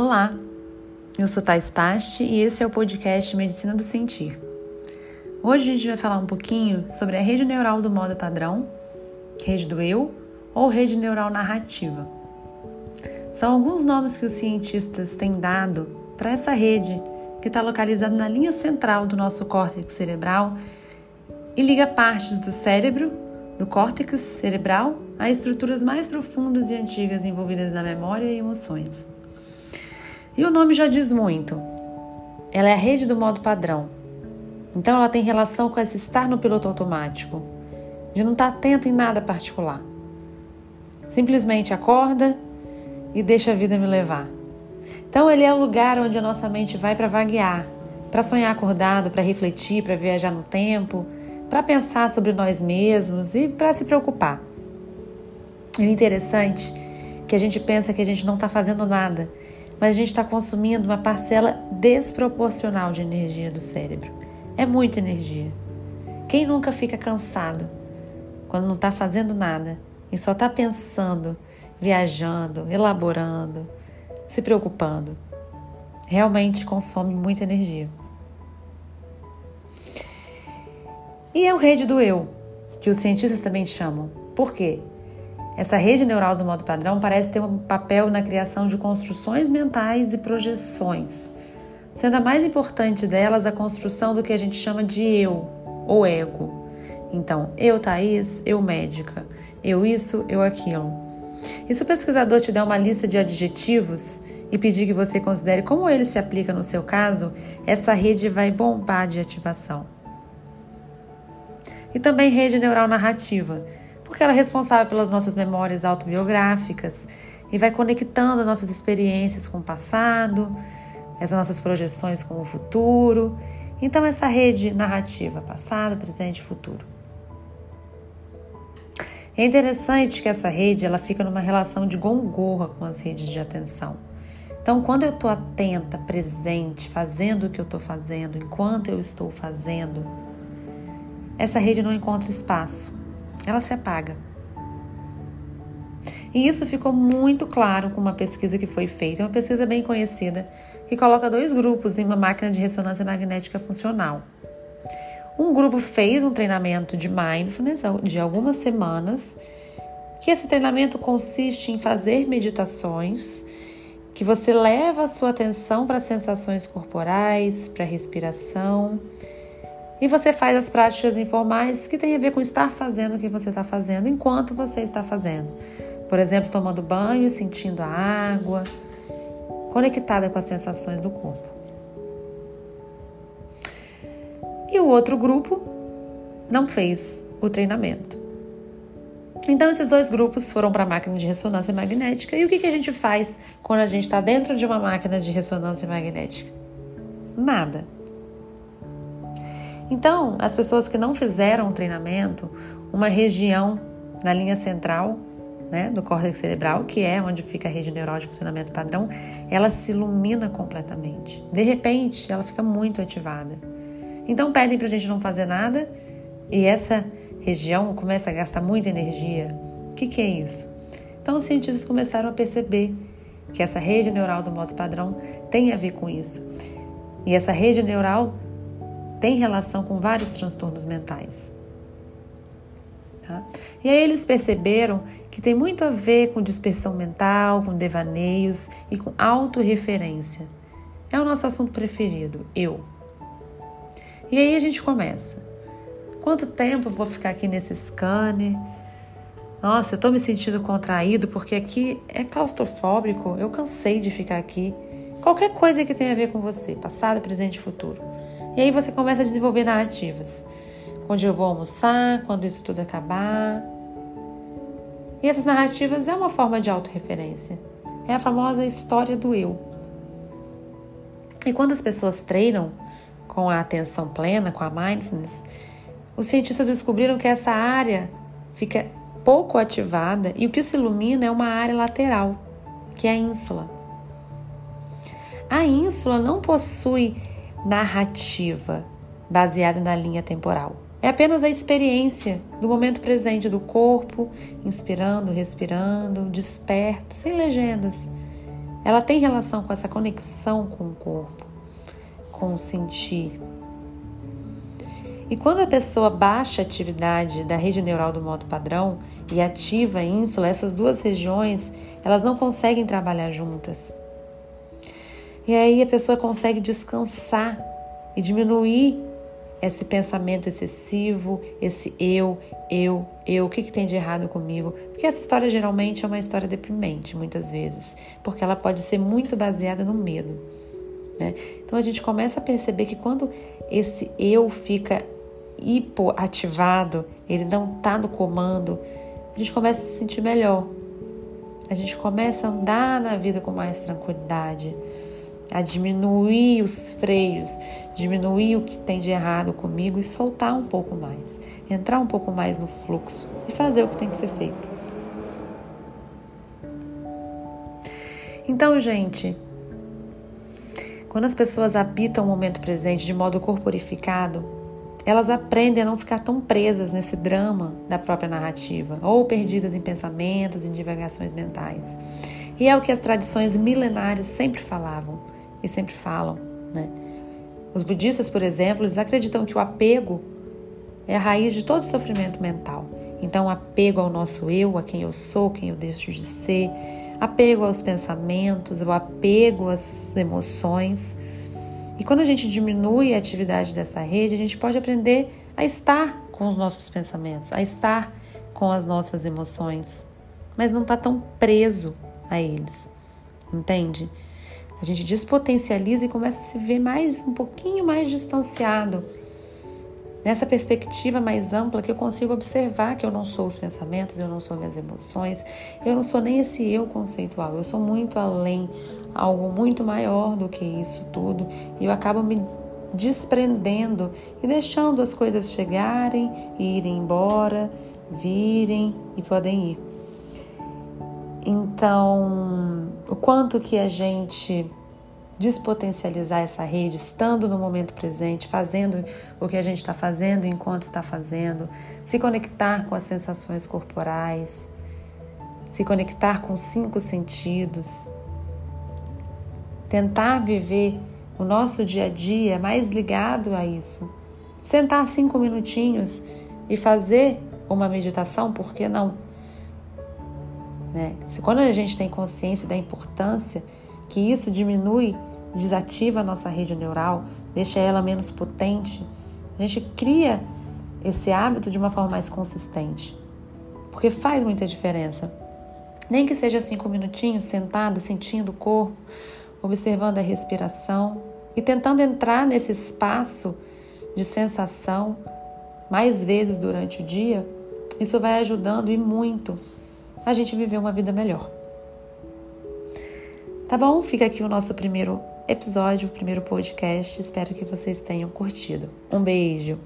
Olá, eu sou Thais Pasti e esse é o podcast Medicina do Sentir. Hoje a gente vai falar um pouquinho sobre a rede neural do modo padrão, rede do eu ou rede neural narrativa. São alguns nomes que os cientistas têm dado para essa rede que está localizada na linha central do nosso córtex cerebral e liga partes do cérebro, do córtex cerebral, a estruturas mais profundas e antigas envolvidas na memória e emoções. E o nome já diz muito. Ela é a rede do modo padrão. Então ela tem relação com esse estar no piloto automático, de não estar atento em nada particular. Simplesmente acorda e deixa a vida me levar. Então ele é o lugar onde a nossa mente vai para vaguear, para sonhar acordado, para refletir, para viajar no tempo, para pensar sobre nós mesmos e para se preocupar. E o interessante é que a gente pensa que a gente não está fazendo nada mas a gente está consumindo uma parcela desproporcional de energia do cérebro. É muita energia. Quem nunca fica cansado quando não está fazendo nada e só está pensando, viajando, elaborando, se preocupando? Realmente consome muita energia. E é o rede do eu, que os cientistas também chamam. Por quê? Essa rede neural do modo padrão parece ter um papel na criação de construções mentais e projeções, sendo a mais importante delas a construção do que a gente chama de eu ou ego. Então, eu Thaís, eu médica, eu isso, eu aquilo. E se o pesquisador te der uma lista de adjetivos e pedir que você considere como ele se aplica no seu caso, essa rede vai bombar de ativação. E também rede neural narrativa porque ela é responsável pelas nossas memórias autobiográficas e vai conectando nossas experiências com o passado, as nossas projeções com o futuro. Então, essa rede narrativa, passado, presente e futuro. É interessante que essa rede ela fica numa relação de gongorra com as redes de atenção. Então, quando eu estou atenta, presente, fazendo o que eu estou fazendo, enquanto eu estou fazendo, essa rede não encontra espaço ela se apaga. E isso ficou muito claro com uma pesquisa que foi feita, uma pesquisa bem conhecida, que coloca dois grupos em uma máquina de ressonância magnética funcional. Um grupo fez um treinamento de mindfulness de algumas semanas, que esse treinamento consiste em fazer meditações, que você leva a sua atenção para sensações corporais, para a respiração, e você faz as práticas informais que têm a ver com estar fazendo o que você está fazendo enquanto você está fazendo. Por exemplo, tomando banho, sentindo a água, conectada com as sensações do corpo. E o outro grupo não fez o treinamento. Então, esses dois grupos foram para a máquina de ressonância magnética. E o que, que a gente faz quando a gente está dentro de uma máquina de ressonância magnética? Nada. Então, as pessoas que não fizeram o treinamento, uma região na linha central né, do córtex cerebral, que é onde fica a rede neural de funcionamento padrão, ela se ilumina completamente. De repente, ela fica muito ativada. Então, pedem para a gente não fazer nada e essa região começa a gastar muita energia. O que, que é isso? Então, os cientistas começaram a perceber que essa rede neural do modo padrão tem a ver com isso. E essa rede neural tem relação com vários transtornos mentais. Tá? E aí eles perceberam que tem muito a ver com dispersão mental, com devaneios e com autorreferência. É o nosso assunto preferido, eu. E aí a gente começa. Quanto tempo eu vou ficar aqui nesse scanner? Nossa, eu estou me sentindo contraído porque aqui é claustrofóbico, eu cansei de ficar aqui. Qualquer coisa que tenha a ver com você, passado, presente e futuro. E aí você começa a desenvolver narrativas. Onde eu vou almoçar, quando isso tudo acabar. E essas narrativas é uma forma de autorreferência. É a famosa história do eu. E quando as pessoas treinam com a atenção plena, com a mindfulness, os cientistas descobriram que essa área fica pouco ativada e o que se ilumina é uma área lateral, que é a ínsula. A ínsula não possui narrativa baseada na linha temporal. É apenas a experiência do momento presente do corpo, inspirando, respirando, desperto, sem legendas. ela tem relação com essa conexão com o corpo, com o sentir. E quando a pessoa baixa a atividade da rede neural do modo padrão e ativa a ínsula, essas duas regiões, elas não conseguem trabalhar juntas. E aí a pessoa consegue descansar e diminuir esse pensamento excessivo, esse eu, eu, eu, o que, que tem de errado comigo? Porque essa história geralmente é uma história deprimente, muitas vezes, porque ela pode ser muito baseada no medo. Né? Então a gente começa a perceber que quando esse eu fica hipoativado, ele não está no comando, a gente começa a se sentir melhor. A gente começa a andar na vida com mais tranquilidade a diminuir os freios, diminuir o que tem de errado comigo e soltar um pouco mais, entrar um pouco mais no fluxo e fazer o que tem que ser feito. Então, gente, quando as pessoas habitam o momento presente de modo corporificado, elas aprendem a não ficar tão presas nesse drama da própria narrativa ou perdidas em pensamentos e divagações mentais. E é o que as tradições milenares sempre falavam e sempre falam, né? Os budistas, por exemplo, eles acreditam que o apego é a raiz de todo sofrimento mental. Então, o apego ao nosso eu, a quem eu sou, quem eu deixo de ser, apego aos pensamentos, o apego às emoções. E quando a gente diminui a atividade dessa rede, a gente pode aprender a estar com os nossos pensamentos, a estar com as nossas emoções, mas não está tão preso a eles, entende? A gente despotencializa e começa a se ver mais um pouquinho mais distanciado. Nessa perspectiva mais ampla que eu consigo observar que eu não sou os pensamentos, eu não sou minhas emoções, eu não sou nem esse eu conceitual, eu sou muito além, algo muito maior do que isso tudo, e eu acabo me desprendendo e deixando as coisas chegarem irem embora, virem e podem ir. Então, o quanto que a gente despotencializar essa rede, estando no momento presente, fazendo o que a gente está fazendo enquanto está fazendo, se conectar com as sensações corporais, se conectar com cinco sentidos, tentar viver o nosso dia a dia mais ligado a isso. Sentar cinco minutinhos e fazer uma meditação, por que não? Né? Quando a gente tem consciência da importância que isso diminui, desativa a nossa rede neural, deixa ela menos potente, a gente cria esse hábito de uma forma mais consistente, porque faz muita diferença. Nem que seja cinco minutinhos sentado, sentindo o corpo, observando a respiração e tentando entrar nesse espaço de sensação mais vezes durante o dia, isso vai ajudando e muito a gente viver uma vida melhor. Tá bom? Fica aqui o nosso primeiro episódio, o primeiro podcast. Espero que vocês tenham curtido. Um beijo!